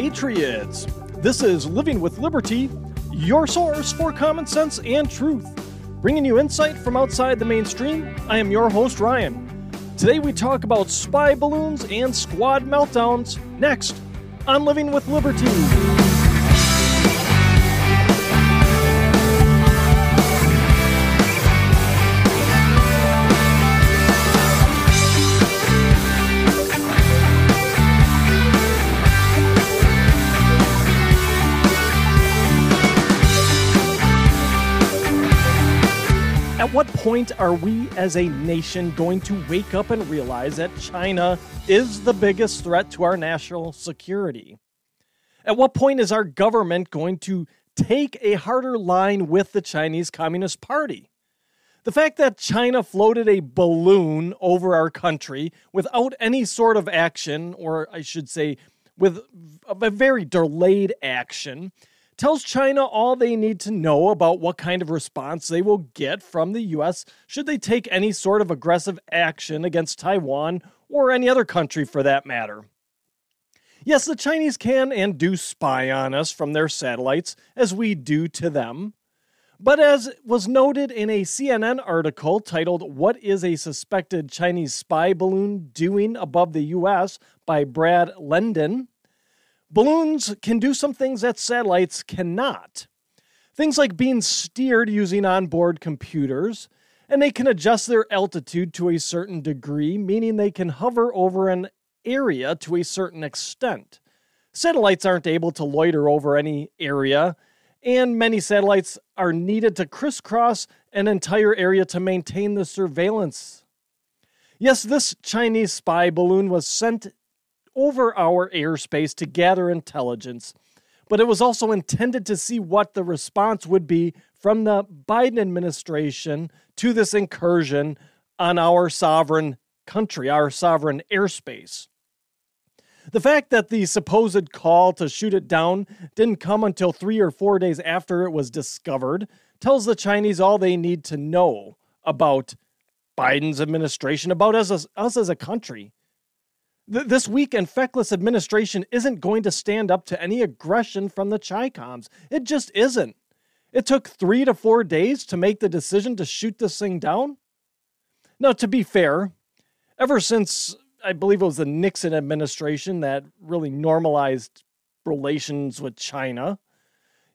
Patriots! This is Living with Liberty, your source for common sense and truth. Bringing you insight from outside the mainstream, I am your host, Ryan. Today we talk about spy balloons and squad meltdowns next on Living with Liberty. At what point are we as a nation going to wake up and realize that China is the biggest threat to our national security? At what point is our government going to take a harder line with the Chinese Communist Party? The fact that China floated a balloon over our country without any sort of action, or I should say, with a very delayed action, tells China all they need to know about what kind of response they will get from the US should they take any sort of aggressive action against Taiwan or any other country for that matter. Yes, the Chinese can and do spy on us from their satellites, as we do to them. But as was noted in a CNN article titled, What is a Suspected Chinese Spy Balloon Doing Above the US by Brad Lendon, Balloons can do some things that satellites cannot. Things like being steered using onboard computers, and they can adjust their altitude to a certain degree, meaning they can hover over an area to a certain extent. Satellites aren't able to loiter over any area, and many satellites are needed to crisscross an entire area to maintain the surveillance. Yes, this Chinese spy balloon was sent over our airspace to gather intelligence, but it was also intended to see what the response would be from the Biden administration to this incursion on our sovereign country, our sovereign airspace. The fact that the supposed call to shoot it down didn't come until three or four days after it was discovered tells the Chinese all they need to know about Biden's administration, about us as, us as a country. Th- this weak and feckless administration isn't going to stand up to any aggression from the Chicoms. It just isn't. It took three to four days to make the decision to shoot this thing down. Now, to be fair, ever since I believe it was the Nixon administration that really normalized relations with China,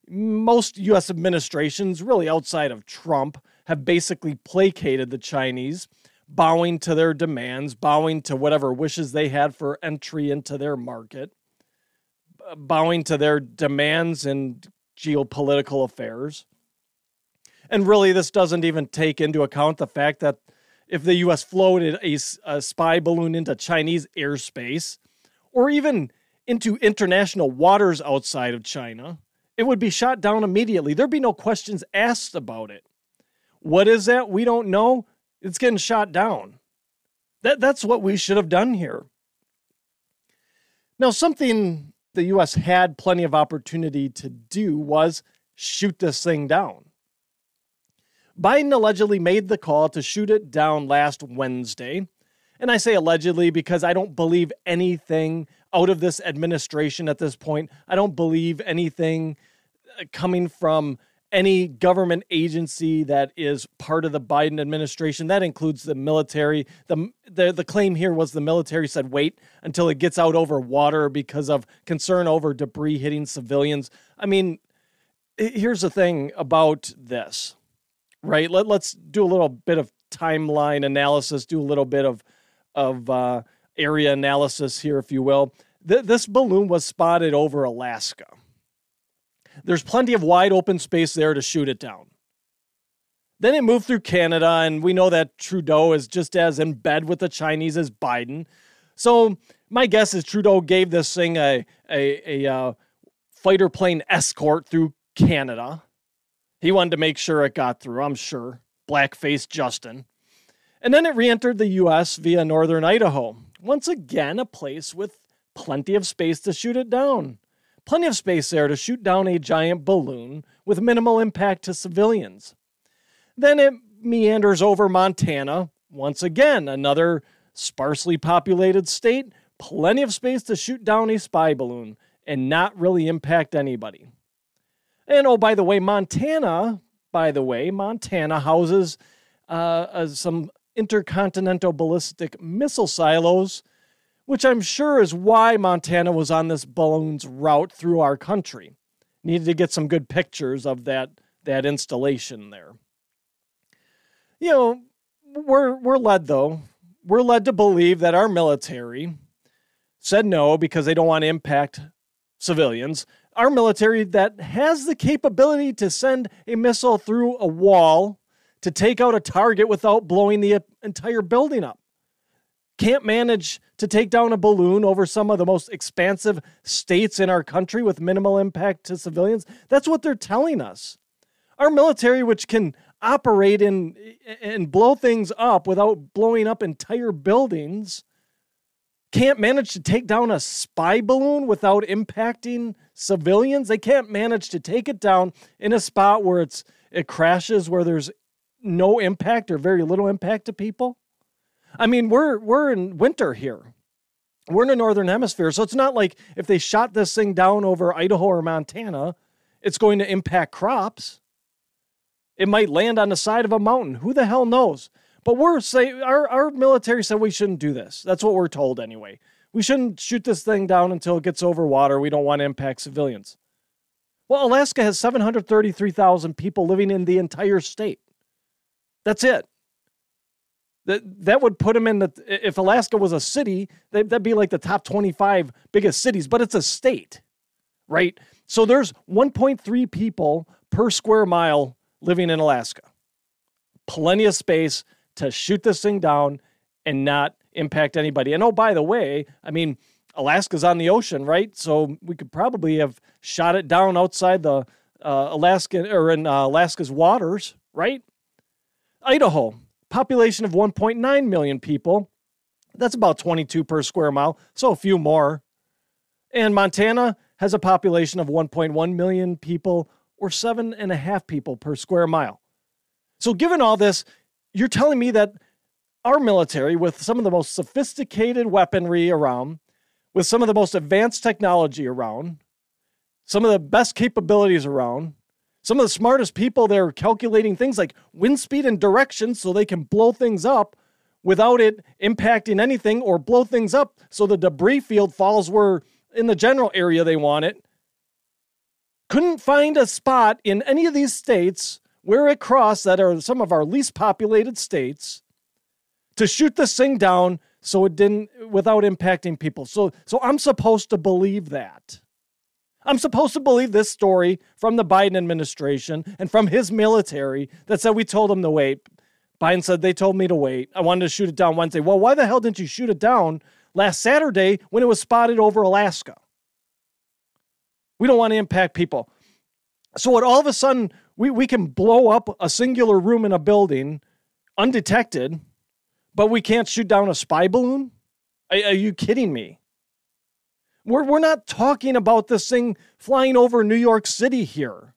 most U.S. administrations, really outside of Trump, have basically placated the Chinese bowing to their demands, bowing to whatever wishes they had for entry into their market, bowing to their demands in geopolitical affairs. And really, this doesn't even take into account the fact that if the US floated a, a spy balloon into Chinese airspace, or even into international waters outside of China, it would be shot down immediately. There'd be no questions asked about it. What is that? We don't know. It's getting shot down. That, that's what we should have done here. Now, something the U.S. had plenty of opportunity to do was shoot this thing down. Biden allegedly made the call to shoot it down last Wednesday. And I say allegedly because I don't believe anything out of this administration at this point. I don't believe anything uh, coming from any government agency that is part of the Biden administration. That includes the military. The, the, the claim here was the military said wait until it gets out over water because of concern over debris hitting civilians. I mean, here's the thing about this, right? Let, let's do a little bit of timeline analysis, do a little bit of, of uh, area analysis here, if you will. Th- this balloon was spotted over Alaska there's plenty of wide open space there to shoot it down. Then it moved through Canada, and we know that Trudeau is just as in bed with the Chinese as Biden. So my guess is Trudeau gave this thing a a, a uh, fighter plane escort through Canada. He wanted to make sure it got through. I'm sure. Blackface Justin. And then it re-entered the U.S. via northern Idaho. Once again, a place with plenty of space to shoot it down plenty of space there to shoot down a giant balloon with minimal impact to civilians. Then it meanders over Montana, once again, another sparsely populated state, plenty of space to shoot down a spy balloon. and not really impact anybody. And oh, by the way, Montana, by the way, Montana houses uh, uh, some intercontinental ballistic missile silos, which I'm sure is why Montana was on this balloon's route through our country. Needed to get some good pictures of that that installation there. You know, we're we're led though. We're led to believe that our military said no because they don't want to impact civilians. Our military that has the capability to send a missile through a wall to take out a target without blowing the entire building up. Can't manage to take down a balloon over some of the most expansive states in our country with minimal impact to civilians. That's what they're telling us. Our military, which can operate and and blow things up without blowing up entire buildings, can't manage to take down a spy balloon without impacting civilians. They can't manage to take it down in a spot where it's it crashes where there's no impact or very little impact to people. I mean, we're we're in winter here. We're in the northern hemisphere, so it's not like if they shot this thing down over Idaho or Montana, it's going to impact crops. It might land on the side of a mountain. Who the hell knows? But we're say our, our military said we shouldn't do this. That's what we're told anyway. We shouldn't shoot this thing down until it gets over water. We don't want to impact civilians. Well, Alaska has 733,000 people living in the entire state. That's it. That that would put them in the if Alaska was a city, that'd be like the top 25 biggest cities, but it's a state. Right? So there's 1.3 people per square mile living in Alaska. Plenty of space to shoot this thing down and not impact anybody. And oh, by the way, I mean, Alaska's on the ocean, right? So we could probably have shot it down outside the uh, Alaskan or in uh, Alaska's waters, right? Idaho, population of 1.9 million people. That's about 22 per square mile, so a few more. And Montana has a population of 1.1 million people, or seven and a half people per square mile. So, given all this, you're telling me that our military, with some of the most sophisticated weaponry around, with some of the most advanced technology around, some of the best capabilities around, some of the smartest people they're calculating things like wind speed and direction so they can blow things up without it impacting anything or blow things up so the debris field falls where in the general area they want it couldn't find a spot in any of these states where it crossed that are some of our least populated states to shoot this thing down so it didn't without impacting people. So so I'm supposed to believe that. I'm supposed to believe this story from the Biden administration and from his military that said we told him to wait. Biden said they told me to wait. I wanted to shoot it down Wednesday. Well, why the hell didn't you shoot it down last Saturday when it was spotted over Alaska? We don't want to impact people. So what all of a sudden we, we can blow up a singular room in a building undetected, but we can't shoot down a spy balloon? Are, are you kidding me? We're, we're not talking about this thing flying over New York City here,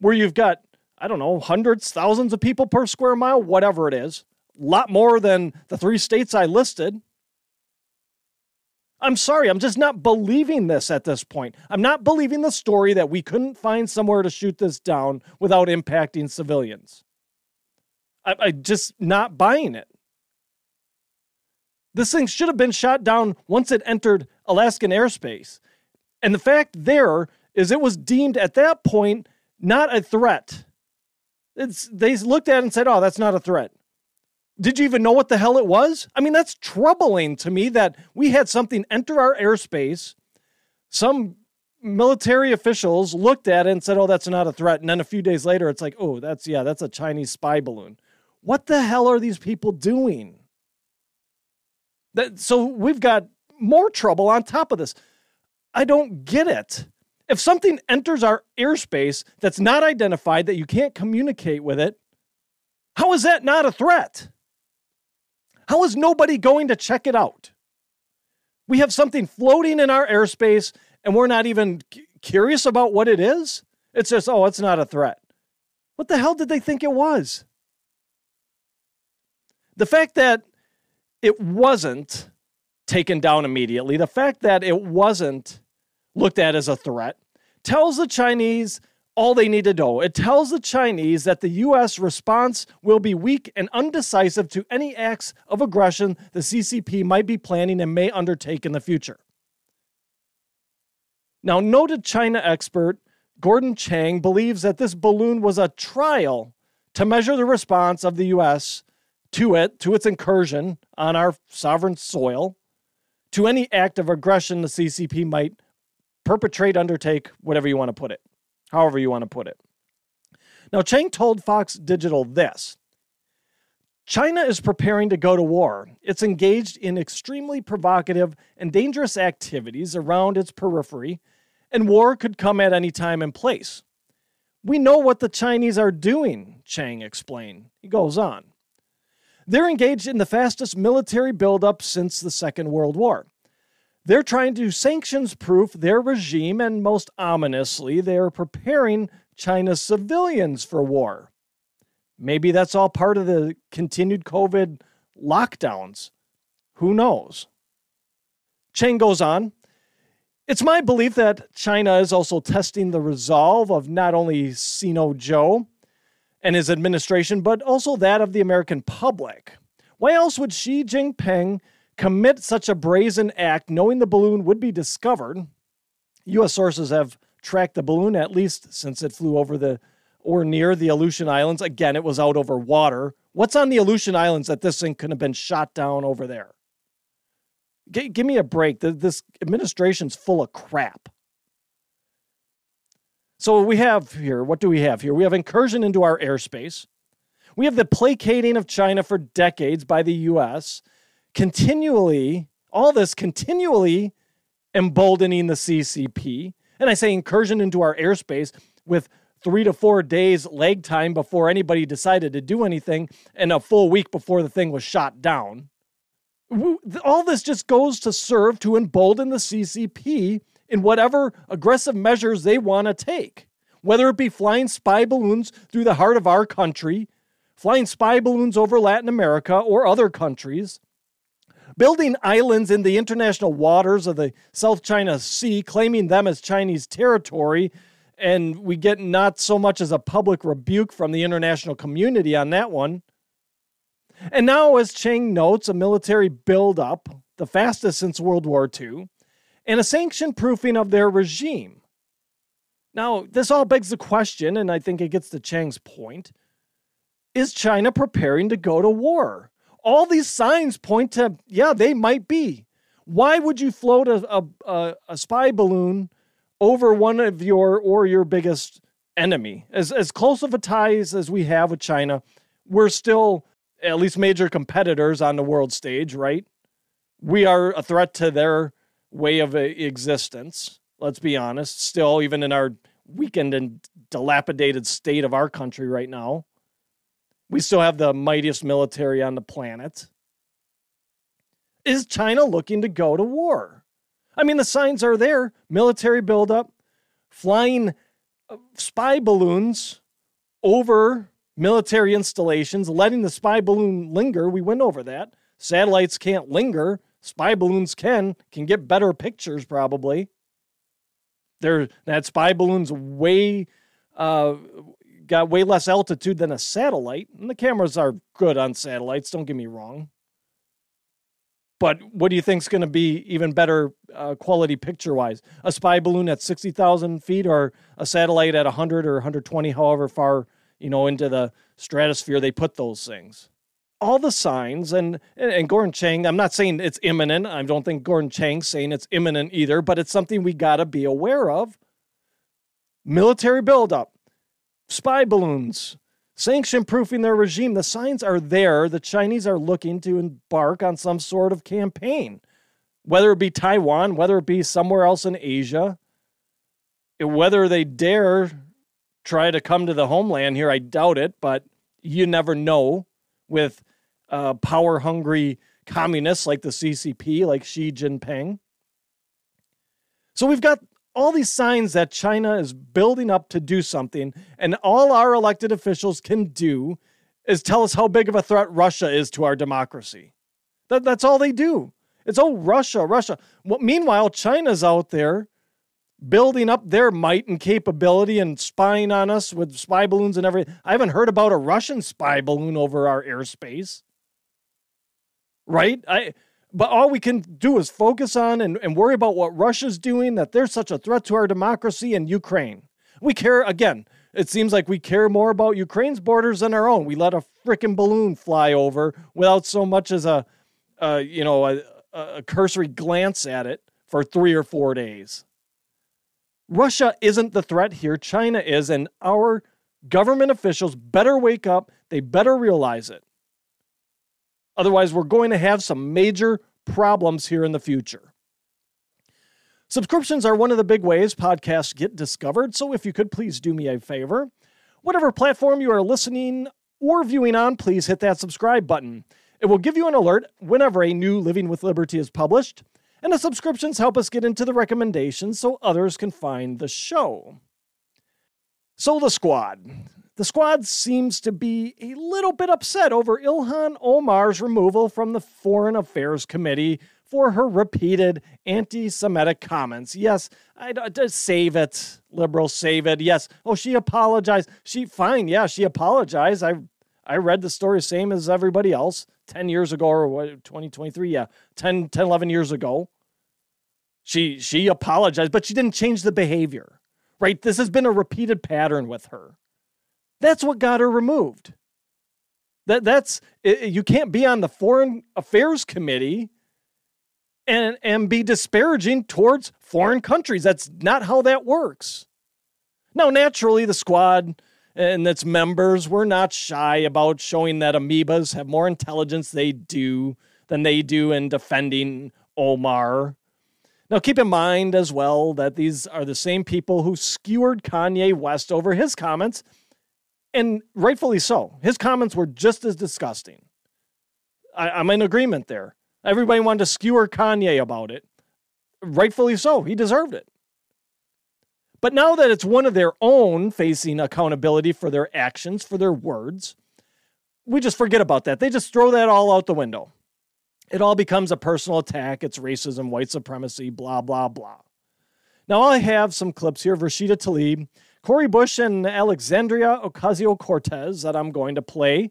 where you've got, I don't know, hundreds, thousands of people per square mile, whatever it is. A lot more than the three states I listed. I'm sorry, I'm just not believing this at this point. I'm not believing the story that we couldn't find somewhere to shoot this down without impacting civilians. I, I just not buying it. This thing should have been shot down once it entered Alaskan airspace. And the fact there is it was deemed at that point not a threat. It's, they looked at it and said, oh, that's not a threat. Did you even know what the hell it was? I mean, that's troubling to me that we had something enter our airspace. Some military officials looked at it and said, oh, that's not a threat. And then a few days later, it's like, oh, that's, yeah, that's a Chinese spy balloon. What the hell are these people doing? That, so we've got more trouble on top of this. I don't get it. If something enters our airspace that's not identified, that you can't communicate with it, how is that not a threat? How is nobody going to check it out? We have something floating in our airspace and we're not even curious about what it is. It's just, oh, it's not a threat. What the hell did they think it was? The fact that it wasn't taken down immediately, the fact that it wasn't looked at as a threat, tells the Chinese all they need to know. It tells the Chinese that the U.S. response will be weak and undecisive to any acts of aggression the CCP might be planning and may undertake in the future. Now, noted China expert Gordon Chang believes that this balloon was a trial to measure the response of the U.S. to it, to its incursion on our sovereign soil, to any act of aggression the CCP might perpetrate, undertake, whatever you want to put it, however you want to put it. Now, Chang told Fox Digital this China is preparing to go to war. It's engaged in extremely provocative and dangerous activities around its periphery, and war could come at any time and place. We know what the Chinese are doing, Chang explained. He goes on. They're engaged in the fastest military buildup since the Second World War. They're trying to sanctions proof their regime, and most ominously, they're preparing China's civilians for war. Maybe that's all part of the continued COVID lockdowns. Who knows? Chang goes on. It's my belief that China is also testing the resolve of not only Sino Joe and his administration, but also that of the American public. Why else would Xi Jinping commit such a brazen act knowing the balloon would be discovered. U.S. sources have tracked the balloon at least since it flew over the or near the Aleutian Islands. Again, it was out over water. What's on the Aleutian Islands that this thing could have been shot down over there? G- give me a break. This administration's full of crap. So we have here, what do we have here? We have incursion into our airspace. We have the placating of China for decades by the U.S continually, all this continually emboldening the CCP. And I say incursion into our airspace with three to four days lag time before anybody decided to do anything and a full week before the thing was shot down. All this just goes to serve to embolden the CCP in whatever aggressive measures they want to take, whether it be flying spy balloons through the heart of our country, flying spy balloons over Latin America or other countries, building islands in the international waters of the South China Sea, claiming them as Chinese territory. And we get not so much as a public rebuke from the international community on that one. And now, as Chang notes, a military buildup, the fastest since World War II, and a sanction proofing of their regime. Now, this all begs the question, and I think it gets to Chang's point is China preparing to go to war? all these signs point to, yeah, they might be. Why would you float a, a, a spy balloon over one of your or your biggest enemy? As, as close of a ties as we have with China, we're still at least major competitors on the world stage, right? We are a threat to their way of existence. Let's be honest. Still, even in our weakened and dilapidated state of our country right now, we still have the mightiest military on the planet. Is China looking to go to war? I mean, the signs are there military buildup, flying uh, spy balloons over military installations, letting the spy balloon linger. We went over that. Satellites can't linger. Spy balloons can, can get better pictures probably. There, that spy balloon's way uh, got way less altitude than a satellite, and the cameras are good on satellites, don't get me wrong. But what do you think is going to be even better uh, quality picture wise? A spy balloon at 60,000 feet or a satellite at 100 or 120, however far, you know, into the stratosphere they put those things? All the signs, and, and Gordon Chang, I'm not saying it's imminent. I don't think Gordon Chang's saying it's imminent either, but it's something we got to be aware of. Military buildup spy balloons, sanction proofing their regime. The signs are there. The Chinese are looking to embark on some sort of campaign, whether it be Taiwan, whether it be somewhere else in Asia, whether they dare try to come to the homeland here. I doubt it, but you never know with uh, power hungry communists like the CCP, like Xi Jinping. So we've got all these signs that China is building up to do something, and all our elected officials can do is tell us how big of a threat Russia is to our democracy. That, that's all they do. It's oh Russia, Russia. Well, meanwhile, China's out there building up their might and capability and spying on us with spy balloons and everything. I haven't heard about a Russian spy balloon over our airspace. Right? I but all we can do is focus on and, and worry about what Russia's doing, that they're such a threat to our democracy and Ukraine. We care again. It seems like we care more about Ukraine's borders than our own. We let a freaking balloon fly over without so much as a, you know, a, a cursory glance at it for three or four days. Russia isn't the threat here, China is, and our government officials better wake up. They better realize it. Otherwise, we're going to have some major problems here in the future. Subscriptions are one of the big ways podcasts get discovered, so if you could please do me a favor. Whatever platform you are listening or viewing on, please hit that subscribe button. It will give you an alert whenever a new Living with Liberty is published, and the subscriptions help us get into the recommendations so others can find the show. So, the squad. The squad seems to be a little bit upset over Ilhan Omar's removal from the Foreign Affairs Committee for her repeated anti Semitic comments. Yes, I, I, save it, liberals, save it. Yes. Oh, she apologized. She, fine. Yeah, she apologized. I, I read the story same as everybody else 10 years ago or what, 2023. Yeah, 10, 10, 11 years ago. She, she apologized, but she didn't change the behavior, right? This has been a repeated pattern with her. That's what got her removed. That, that's, you can't be on the Foreign Affairs Committee and, and be disparaging towards foreign countries. That's not how that works. Now, naturally, the squad and its members were not shy about showing that amoebas have more intelligence they do than they do in defending Omar. Now, keep in mind as well that these are the same people who skewered Kanye West over his comments, and rightfully so. His comments were just as disgusting. I, I'm in agreement there. Everybody wanted to skewer Kanye about it. Rightfully so. He deserved it. But now that it's one of their own facing accountability for their actions, for their words, we just forget about that. They just throw that all out the window. It all becomes a personal attack. It's racism, white supremacy, blah, blah, blah. Now, I have some clips here of Rashida Tlaib, Cori Bush, and Alexandria Ocasio Cortez that I'm going to play.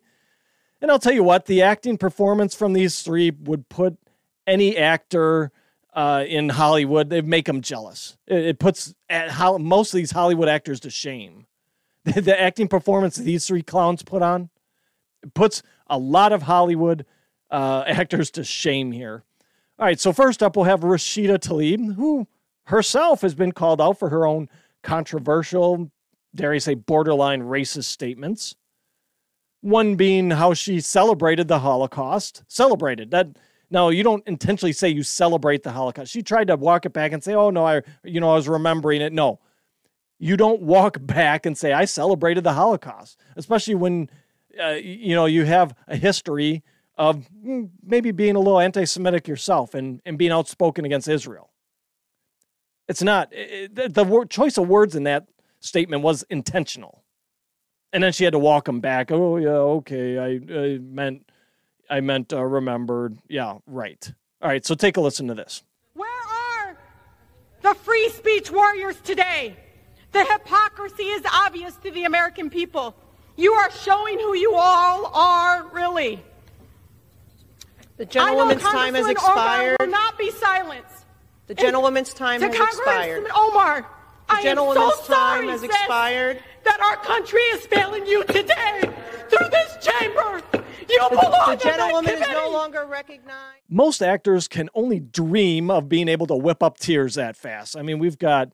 And I'll tell you what, the acting performance from these three would put any actor uh, in Hollywood, They'd make them jealous. It, it puts how, most of these Hollywood actors to shame. The, the acting performance these three clowns put on puts a lot of Hollywood uh, actors to shame here. All right, so first up, we'll have Rashida Tlaib, who herself has been called out for her own controversial, dare I say, borderline racist statements. One being how she celebrated the Holocaust. Celebrated that no, you don't intentionally say you celebrate the Holocaust. She tried to walk it back and say, "Oh no, I you know I was remembering it." No, you don't walk back and say I celebrated the Holocaust, especially when uh, you know you have a history of hmm, maybe being a little anti-Semitic yourself and and being outspoken against Israel. It's not it, the, the word, choice of words in that statement was intentional, and then she had to walk him back. Oh yeah, okay, I, I meant I meant uh, remembered. Yeah, right. All right, so take a listen to this. Where are the free speech warriors today? The hypocrisy is obvious to the American people. You are showing who you all are, really. The gentlewoman's time has expired. Omar will not be silenced. The gentlewoman's time has expired. Omar, the I gentlewoman's am so time sorry, has expired. That our country is failing you today through this chamber. You belong the, the gentlewoman is no longer recognized. Most actors can only dream of being able to whip up tears that fast. I mean, we've got,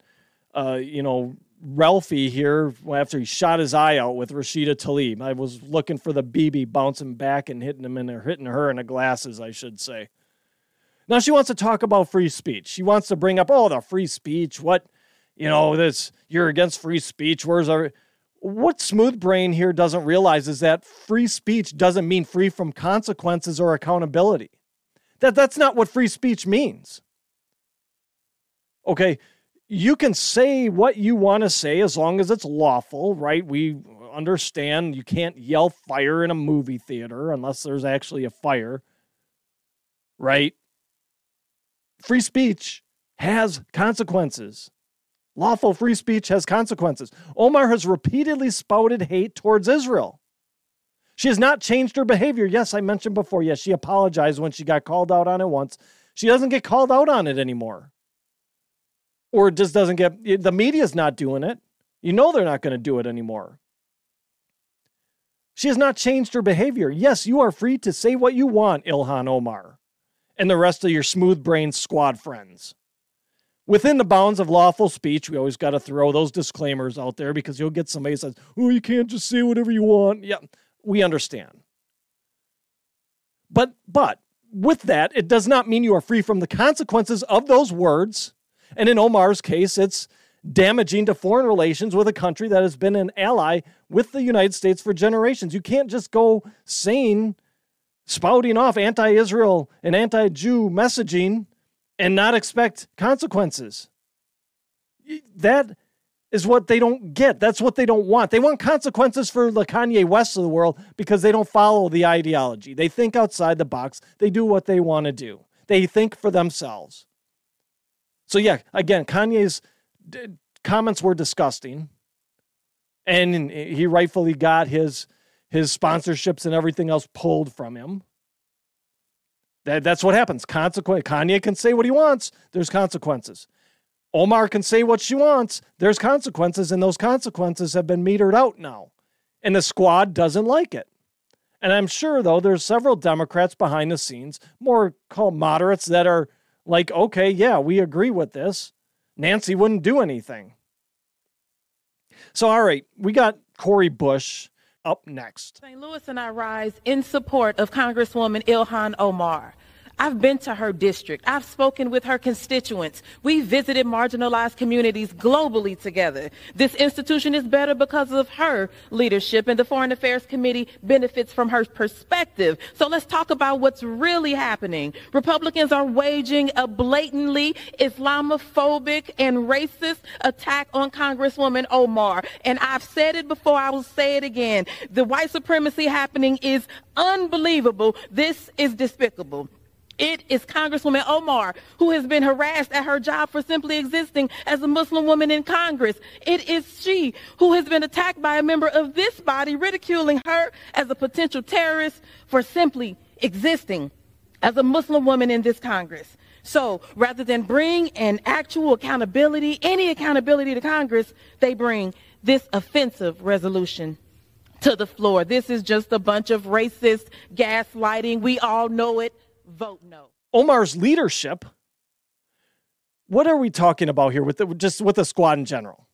uh, you know, Ralphie here after he shot his eye out with Rashida Tlaib. I was looking for the BB bouncing back and hitting him in there, hitting her in the glasses, I should say. Now she wants to talk about free speech. She wants to bring up, oh, the free speech. What, you know, this you're against free speech. Where's our what smooth brain here doesn't realize is that free speech doesn't mean free from consequences or accountability. That that's not what free speech means. Okay, you can say what you want to say as long as it's lawful, right? We understand you can't yell fire in a movie theater unless there's actually a fire, right? Free speech has consequences. Lawful free speech has consequences. Omar has repeatedly spouted hate towards Israel. She has not changed her behavior. Yes, I mentioned before. Yes, she apologized when she got called out on it once. She doesn't get called out on it anymore. Or just doesn't get, the media's not doing it. You know they're not going to do it anymore. She has not changed her behavior. Yes, you are free to say what you want, Ilhan Omar, and the rest of your smooth brained squad friends. Within the bounds of lawful speech, we always got to throw those disclaimers out there because you'll get somebody says, "Oh, you can't just say whatever you want." Yeah, we understand. But but with that, it does not mean you are free from the consequences of those words. And in Omar's case, it's damaging to foreign relations with a country that has been an ally with the United States for generations. You can't just go saying, spouting off anti Israel and anti Jew messaging and not expect consequences. That is what they don't get. That's what they don't want. They want consequences for the Kanye West of the world because they don't follow the ideology. They think outside the box, they do what they want to do, they think for themselves. So, yeah, again, Kanye's comments were disgusting. And he rightfully got his his sponsorships and everything else pulled from him. That, that's what happens. Consequent. Kanye can say what he wants. There's consequences. Omar can say what she wants. There's consequences, and those consequences have been metered out now. And the squad doesn't like it. And I'm sure, though, there's several Democrats behind the scenes, more called moderates, that are like, okay, yeah, we agree with this. Nancy wouldn't do anything. So, all right, we got Cori Bush up next. St. Louis and I rise in support of Congresswoman Ilhan Omar. I've been to her district. I've spoken with her constituents. We visited marginalized communities globally together. This institution is better because of her leadership, and the Foreign Affairs Committee benefits from her perspective. So let's talk about what's really happening. Republicans are waging a blatantly Islamophobic and racist attack on Congresswoman Omar. And I've said it before, I will say it again. The white supremacy happening is unbelievable. This is despicable. It is Congresswoman Omar who has been harassed at her job for simply existing as a Muslim woman in Congress. It is she who has been attacked by a member of this body, ridiculing her as a potential terrorist for simply existing as a Muslim woman in this Congress. So rather than bring an actual accountability, any accountability to Congress, they bring this offensive resolution to the floor. This is just a bunch of racist gaslighting. We all know it vote no. Omar's leadership. What are we talking about here with the, just with the squad in general?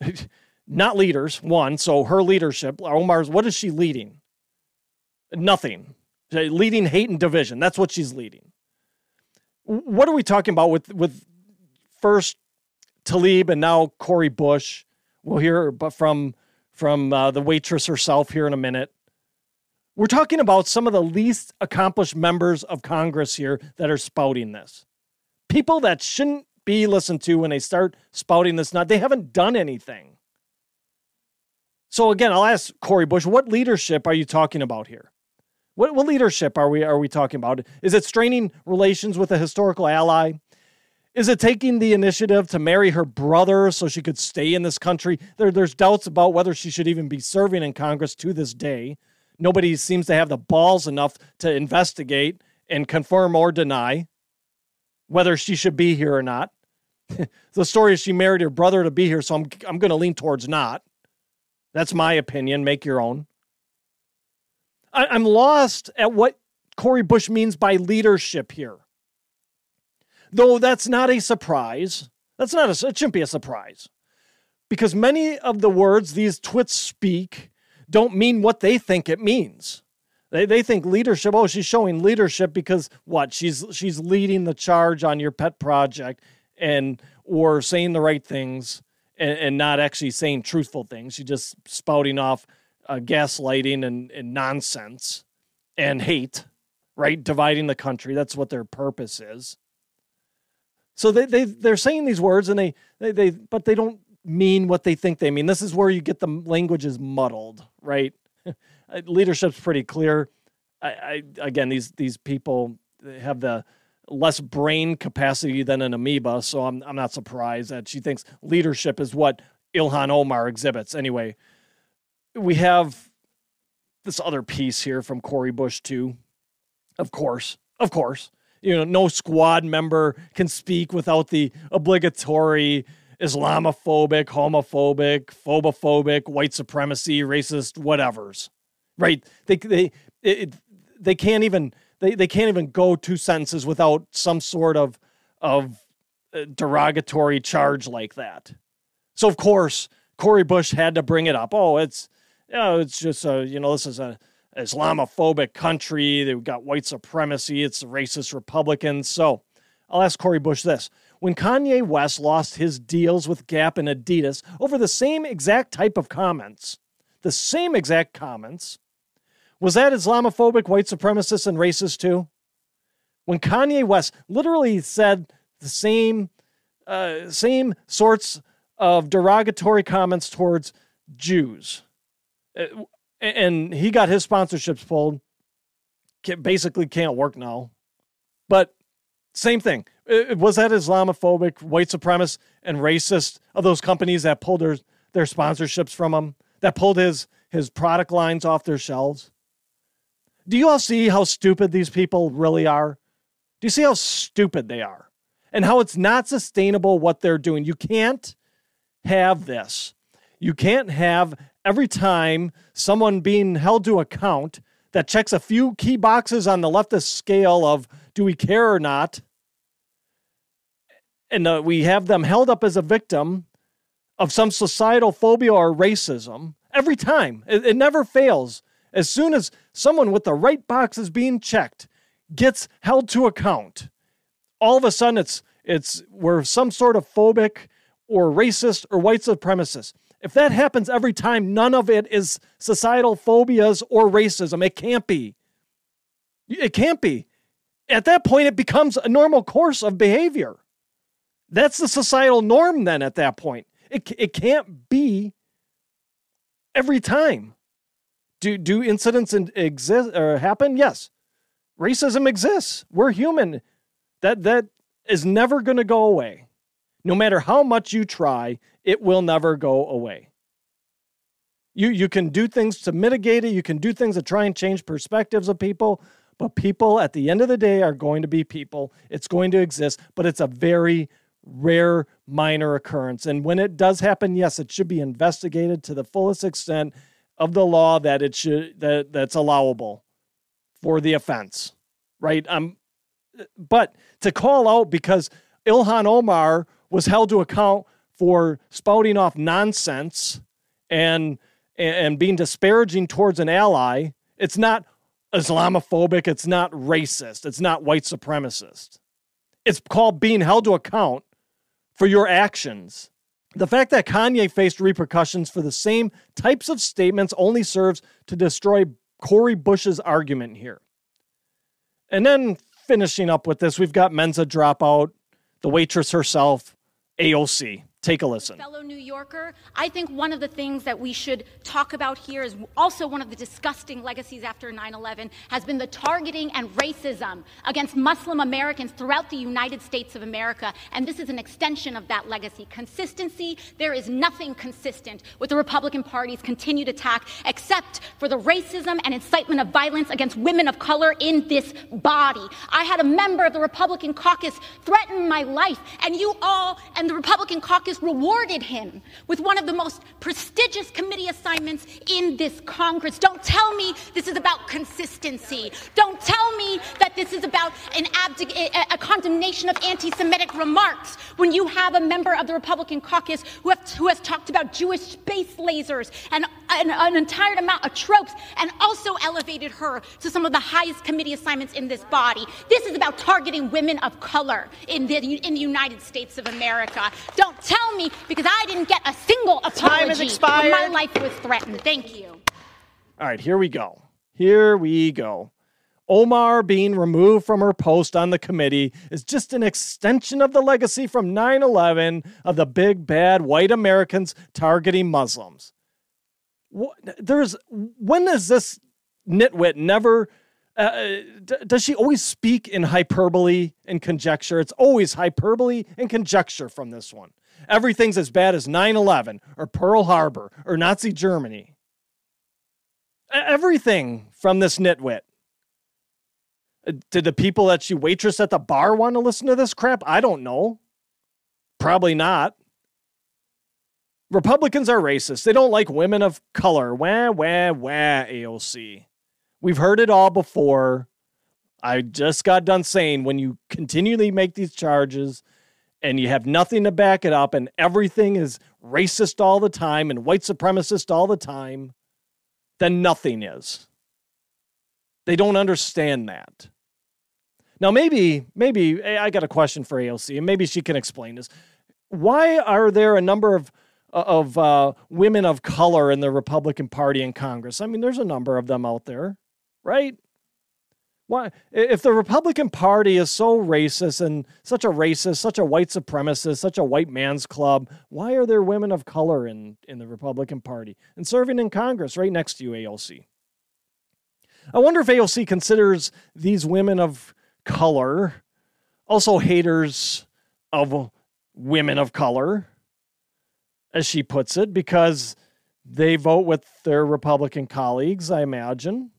Not leaders, one. So her leadership, Omar's, what is she leading? Nothing. Leading hate and division. That's what she's leading. What are we talking about with with first Tlaib and now Cori Bush? We'll hear but from from uh, the waitress herself here in a minute. We're talking about some of the least accomplished members of Congress here that are spouting this. People that shouldn't be listened to when they start spouting this not they haven't done anything. So again, I'll ask Cori Bush, what leadership are you talking about here? What, what leadership are we are we talking about? Is it straining relations with a historical ally? Is it taking the initiative to marry her brother so she could stay in this country? There, there's doubts about whether she should even be serving in Congress to this day. Nobody seems to have the balls enough to investigate and confirm or deny whether she should be here or not. the story is she married her brother to be here, so I'm I'm going to lean towards not. That's my opinion. Make your own. I, I'm lost at what Cori Bush means by leadership here. Though that's not a surprise. That's not a, it shouldn't be a surprise. Because many of the words these twits speak don't mean what they think it means. They, they think leadership, oh, she's showing leadership because what? She's she's leading the charge on your pet project and or saying the right things and, and not actually saying truthful things. She's just spouting off uh, gaslighting and, and nonsense and hate, right? Dividing the country. That's what their purpose is. So they, they they're saying these words and they, they they but they don't mean what they think they mean. This is where you get the languages muddled, right? Uh, leadership's pretty clear. I, I, again, these these people have the less brain capacity than an amoeba, so I'm I'm not surprised that she thinks leadership is what Ilhan Omar exhibits. Anyway, we have this other piece here from Cori Bush too. Of course, of course, you know, no squad member can speak without the obligatory Islamophobic, homophobic, phobophobic, white supremacy, racist, whatever's. Right? They they it, they can't even they, they can't even go two sentences without some sort of of uh, derogatory charge like that. So of course, Cori Bush had to bring it up. Oh, it's you know, it's just a you know this is a Islamophobic country. They've got white supremacy. It's a racist Republicans. So I'll ask Cori Bush this. When Kanye West lost his deals with Gap and Adidas over the same exact type of comments, the same exact comments, was that Islamophobic, white supremacist, and racist too? When Kanye West literally said the same, uh, same sorts of derogatory comments towards Jews, uh, and he got his sponsorships pulled, basically can't work now. But same thing. Was that Islamophobic, white supremacist, and racist of those companies that pulled their, their sponsorships from him, that pulled his, his product lines off their shelves? Do you all see how stupid these people really are? Do you see how stupid they are? And how it's not sustainable what they're doing? You can't have this. You can't have every time someone being held to account that checks a few key boxes on the leftist scale of do we care or not, and uh, we have them held up as a victim of some societal phobia or racism every time. It, it never fails. As soon as someone with the right box is being checked gets held to account, all of a sudden it's it's we're some sort of phobic or racist or white supremacist. If that happens every time, none of it is societal phobias or racism. It can't be. It can't be. At that point, it becomes a normal course of behavior. That's the societal norm then at that point. It, it can't be every time. Do, do incidents exist or happen? Yes. Racism exists. We're human. That, that is never going to go away. No matter how much you try, it will never go away. You, you can do things to mitigate it, you can do things to try and change perspectives of people, but people at the end of the day are going to be people. It's going to exist, but it's a very rare minor occurrence. And when it does happen, yes, it should be investigated to the fullest extent of the law that it should that that's allowable for the offense. Right? Um but to call out because Ilhan Omar was held to account for spouting off nonsense and and being disparaging towards an ally. It's not Islamophobic. It's not racist. It's not white supremacist. It's called being held to account for your actions. The fact that Kanye faced repercussions for the same types of statements only serves to destroy Cori Bush's argument here. And then finishing up with this, we've got Mensa dropout, the waitress herself, AOC. Take a listen. Fellow New Yorker, I think one of the things that we should talk about here is also one of the disgusting legacies after 9 11 has been the targeting and racism against Muslim Americans throughout the United States of America. And this is an extension of that legacy. Consistency, there is nothing consistent with the Republican Party's continued attack except for the racism and incitement of violence against women of color in this body. I had a member of the Republican caucus threaten my life, and you all and the Republican caucus rewarded him with one of the most prestigious committee assignments in this Congress. Don't tell me this is about consistency. Don't tell me that this is about an abdic- a condemnation of anti Semitic remarks when you have a member of the Republican caucus who, have, who has talked about Jewish space lasers and an, an entire amount of tropes and also elevated her to some of the highest committee assignments in this body. This is about targeting women of color in the, in the United States of America. Don't tell me because I didn't get a single apology Time has expired. when my life was threatened. Thank you. All right, here we go. Here we go. Omar being removed from her post on the committee is just an extension of the legacy from 9 11 of the big bad white Americans targeting Muslims. There's when has this nitwit never Uh, uh, d- does she always speak in hyperbole and conjecture? It's always hyperbole and conjecture from this one. Everything's as bad as 9 11 or Pearl Harbor or Nazi Germany. Everything from this nitwit. Did the people that she waitress at the bar want to listen to this crap? I don't know. Probably not. Republicans are racist. They don't like women of color. Wah, wah, wah, AOC. We've heard it all before. I just got done saying when you continually make these charges and you have nothing to back it up and everything is racist all the time and white supremacist all the time, then nothing is. They don't understand that. Now, maybe, maybe I got a question for AOC, and maybe she can explain this. Why are there a number of of uh, women of color in the Republican Party in Congress? I mean, there's a number of them out there, right? Why, if the Republican Party is so racist and such a racist, such a white supremacist, such a white man's club, why are there women of color in, in the Republican Party and serving in Congress right next to you, AOC? I wonder if AOC considers these women of color also haters of women of color, as she puts it, because they vote with their Republican colleagues, I imagine.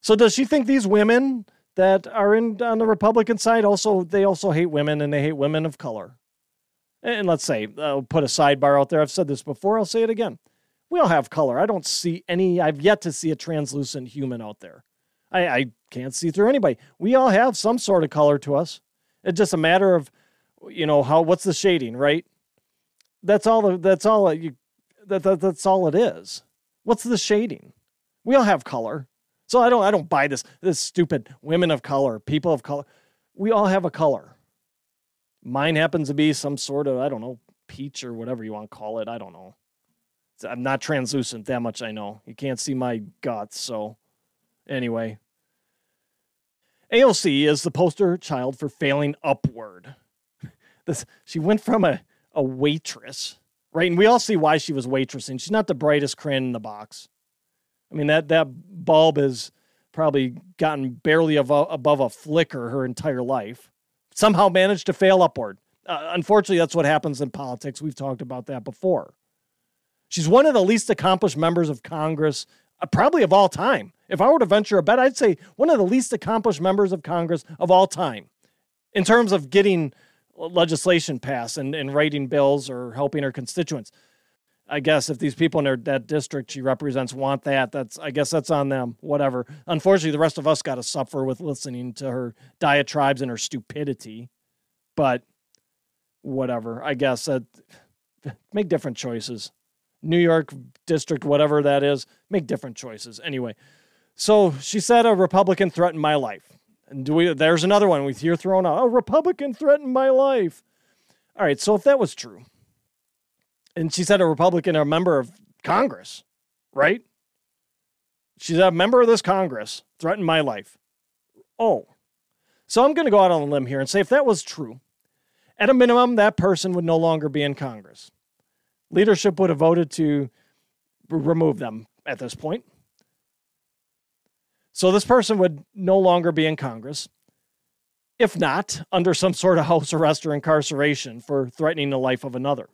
So does she think these women that are in on the Republican side also they also hate women and they hate women of color? And let's say I'll put a sidebar out there. I've said this before. I'll say it again. We all have color. I don't see any. I've yet to see a translucent human out there. I, I can't see through anybody. We all have some sort of color to us. It's just a matter of, you know, how what's the shading, right? That's all. That's all. You, that, that that's all it is. What's the shading? We all have color. So I don't I don't buy this this stupid women of color, people of color. We all have a color. Mine happens to be some sort of I don't know peach or whatever you want to call it. I don't know. I'm not translucent. That much I know. You can't see my guts. So anyway, AOC is the poster child for failing upward. This she went from a a waitress, right? And we all see why she was waitressing. She's not the brightest crayon in the box. I mean that that bulb has probably gotten barely above, above a flicker her entire life. Somehow managed to fail upward. Uh, unfortunately, that's what happens in politics. We've talked about that before. She's one of the least accomplished members of Congress, uh, probably of all time. If I were to venture a bet, I'd say one of the least accomplished members of Congress of all time in terms of getting legislation passed and, and writing bills or helping her constituents. I guess if these people in her, that district she represents want that, that's I guess that's on them. Whatever. Unfortunately, the rest of us got to suffer with listening to her diatribes and her stupidity. But whatever. I guess that make different choices. New York district, whatever that is, make different choices. Anyway, so she said a Republican threatened my life. And do we? There's another one we hear thrown out. A Republican threatened my life. All right. So if that was true, and she said a Republican, a member of Congress, right? She's a member of this Congress, threatened my life. Oh. So I'm going to go out on a limb here and say if that was true, at a minimum, that person would no longer be in Congress. Leadership would have voted to remove them at this point. So this person would no longer be in Congress, if not under some sort of house arrest or incarceration for threatening the life of another.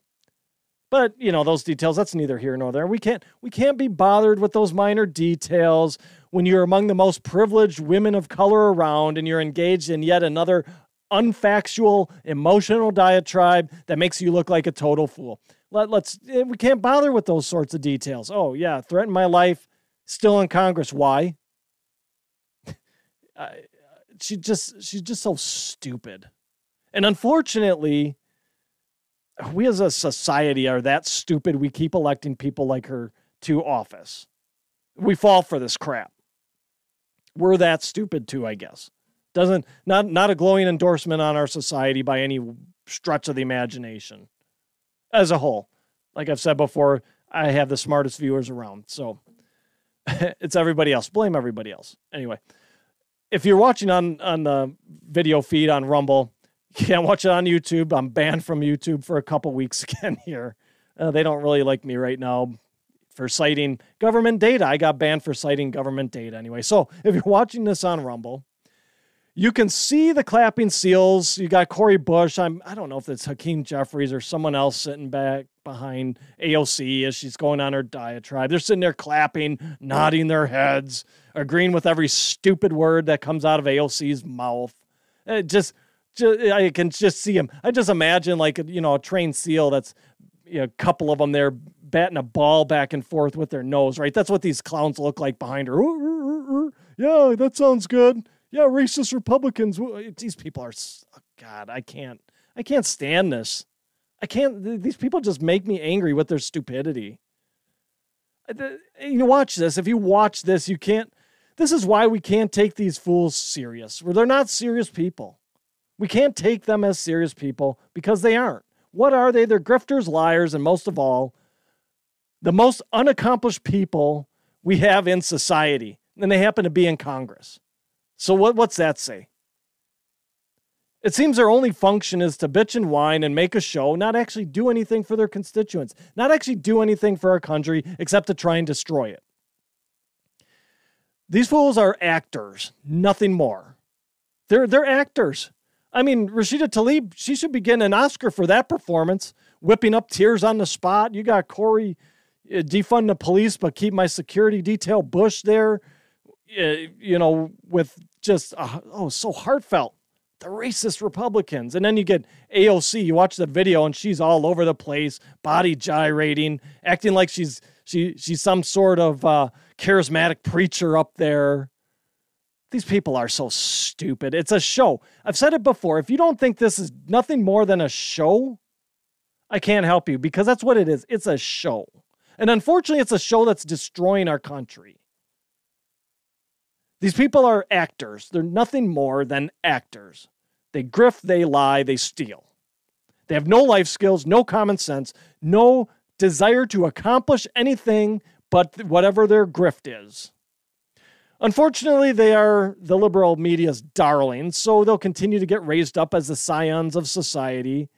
But you know those details. That's neither here nor there. We can't we can't be bothered with those minor details when you're among the most privileged women of color around, and you're engaged in yet another unfactual, emotional diatribe that makes you look like a total fool. Let, let's eh, we can't bother with those sorts of details. Oh yeah, threaten my life. Still in Congress. Why? She just she's just so stupid, and unfortunately we as a society are that stupid we keep electing people like her to office. We fall for this crap. We're that stupid too, I guess. Doesn't not not a glowing endorsement on our society by any stretch of the imagination. As a whole, like I've said before, I have the smartest viewers around. So it's everybody else. Blame everybody else. Anyway, if you're watching on on the video feed on Rumble, you can't watch it on YouTube. I'm banned from YouTube for a couple weeks again here. Uh, they don't really like me right now. for citing government data. I got banned for citing government data anyway. So if you're watching this on Rumble, you can see the clapping seals. You got Cori Bush. I'm I don't know if it's Hakeem Jeffries or someone else sitting back behind AOC as she's going on her diatribe. They're sitting there clapping, nodding their heads, agreeing with every stupid word that comes out of AOC's mouth. It just, just I can just see him. I just imagine like you know a trained seal that's you know, a couple of them there batting a ball back and forth with their nose. Right, that's what these clowns look like behind her. Yeah, that sounds good yeah, racist Republicans. These people are, oh God, I can't, I can't stand this. I can't, these people just make me angry with their stupidity. Uh, you know, watch this. If you watch this, you can't, this is why we can't take these fools serious, where they're not serious people. We can't take them as serious people because they aren't. What are they? They're grifters, liars, and most of all, the most unaccomplished people we have in society. And they happen to be in Congress. So what what's that say? It seems their only function is to bitch and whine and make a show, not actually do anything for their constituents, not actually do anything for our country except to try and destroy it. These fools are actors, nothing more. They're they're actors. I mean, Rashida Tlaib, she should be getting an Oscar for that performance, whipping up tears on the spot. You got Cori uh, defund the police, but keep my security detail Bush there you know, with just, uh, oh, so heartfelt. The racist Republicans. And then you get AOC, you watch the video and she's all over the place, body gyrating, acting like she's she she's some sort of uh, charismatic preacher up there. These people are so stupid. It's a show. I've said it before. If you don't think this is nothing more than a show, I can't help you because that's what it is. It's a show. And unfortunately, it's a show that's destroying our country. These people are actors. They're nothing more than actors. They grift, they lie, they steal. They have no life skills, no common sense, no desire to accomplish anything but whatever their grift is. Unfortunately, they are the liberal media's darlings, so they'll continue to get raised up as the scions of society.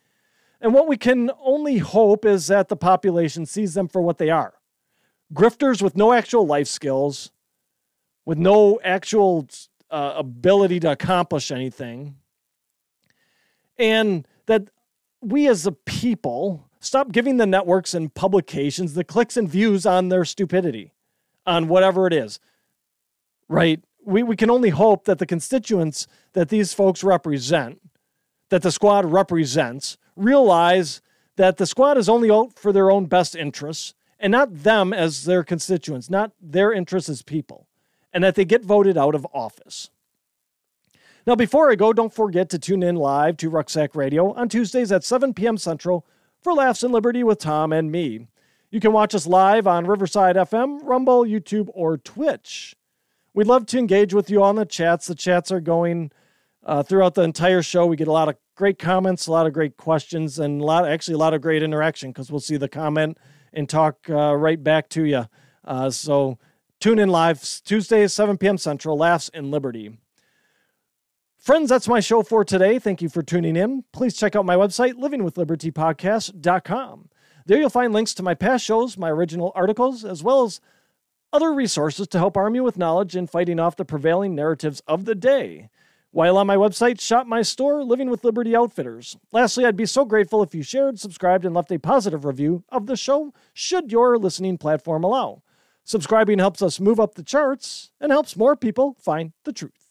And what we can only hope is that the population sees them for what they are grifters with no actual life skills, with no actual uh, ability to accomplish anything. And that we as a people stop giving the networks and publications the clicks and views on their stupidity, on whatever it is. Right? We, we can only hope that the constituents that these folks represent, that the squad represents, realize that the squad is only out for their own best interests and not them as their constituents, not their interests as people and that they get voted out of office. Now, before I go, don't forget to tune in live to Rucksack Radio on Tuesdays at 7 p.m. Central for Laughs and Liberty with Tom and me. You can watch us live on Riverside FM, Rumble, YouTube, or Twitch. We'd love to engage with you on the chats. The chats are going uh, throughout the entire show. We get a lot of great comments, a lot of great questions, and a lot, actually, a lot of great interaction because we'll see the comment and talk uh, right back to you. Uh, so Tune in live Tuesdays, 7 p.m. Central, Laughs in Liberty. Friends, that's my show for today. Thank you for tuning in. Please check out my website, livingwithlibertypodcast.com. There you'll find links to my past shows, my original articles, as well as other resources to help arm you with knowledge in fighting off the prevailing narratives of the day. While on my website, shop my store, Living with Liberty Outfitters. Lastly, I'd be so grateful if you shared, subscribed, and left a positive review of the show, should your listening platform allow. Subscribing helps us move up the charts and helps more people find the truth.